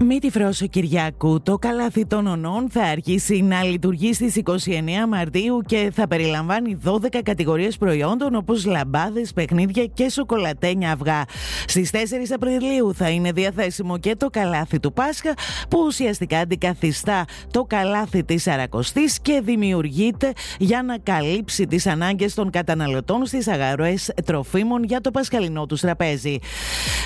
Μη τη φρόσο Κυριακού, το καλάθι των ονών θα αρχίσει να λειτουργεί στις 29 Μαρτίου και θα περιλαμβάνει 12 κατηγορίες προϊόντων όπως λαμπάδες, παιχνίδια και σοκολατένια αυγά. Στις 4 Απριλίου θα είναι διαθέσιμο και το καλάθι του Πάσχα που ουσιαστικά αντικαθιστά το καλάθι της Αρακοστής και δημιουργείται για να καλύψει τις ανάγκες των καταναλωτών στις αγαρές τροφίμων για το πασχαλινό τους τραπέζι.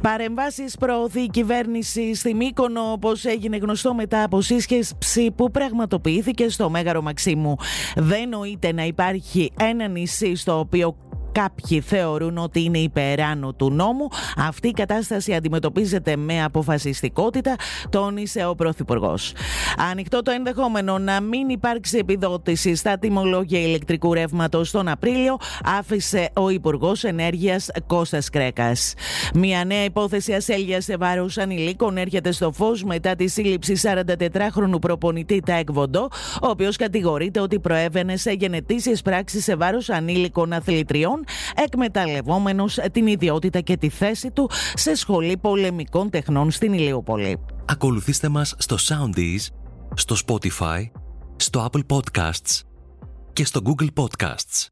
Παρεμβάσεις προωθεί η κυβέρνηση στη Μύκονο όπως έγινε γνωστό μετά από σύσκεψη που πραγματοποιήθηκε στο Μέγαρο Μαξίμου. Δεν νοείται να υπάρχει ένα νησί στο οποίο κάποιοι θεωρούν ότι είναι υπεράνω του νόμου. Αυτή η κατάσταση αντιμετωπίζεται με αποφασιστικότητα, τόνισε ο Πρωθυπουργός. Ανοιχτό το ενδεχόμενο να μην υπάρξει επιδότηση στα τιμολόγια ηλεκτρικού ρεύματος τον Απρίλιο, άφησε ο Υπουργός Ενέργειας Κώστας Κρέκας. Μια νέα υπόθεση ασέλγεια σε βάρος ανηλίκων έρχεται στο φως μετά τη σύλληψη 44χρονου προπονητή Τάεκ Βοντό, ο οποίος κατηγορείται ότι προέβαινε σε γενετήσιες πράξεις σε βάρος ανήλικων αθλητριών εκμεταλλευόμενος την ιδιότητα και τη θέση του σε σχολή πολεμικών τεχνών στην Ηλιούπολη. Ακολουθήστε μας στο Soundees, στο Spotify, στο Apple Podcasts και στο Google Podcasts.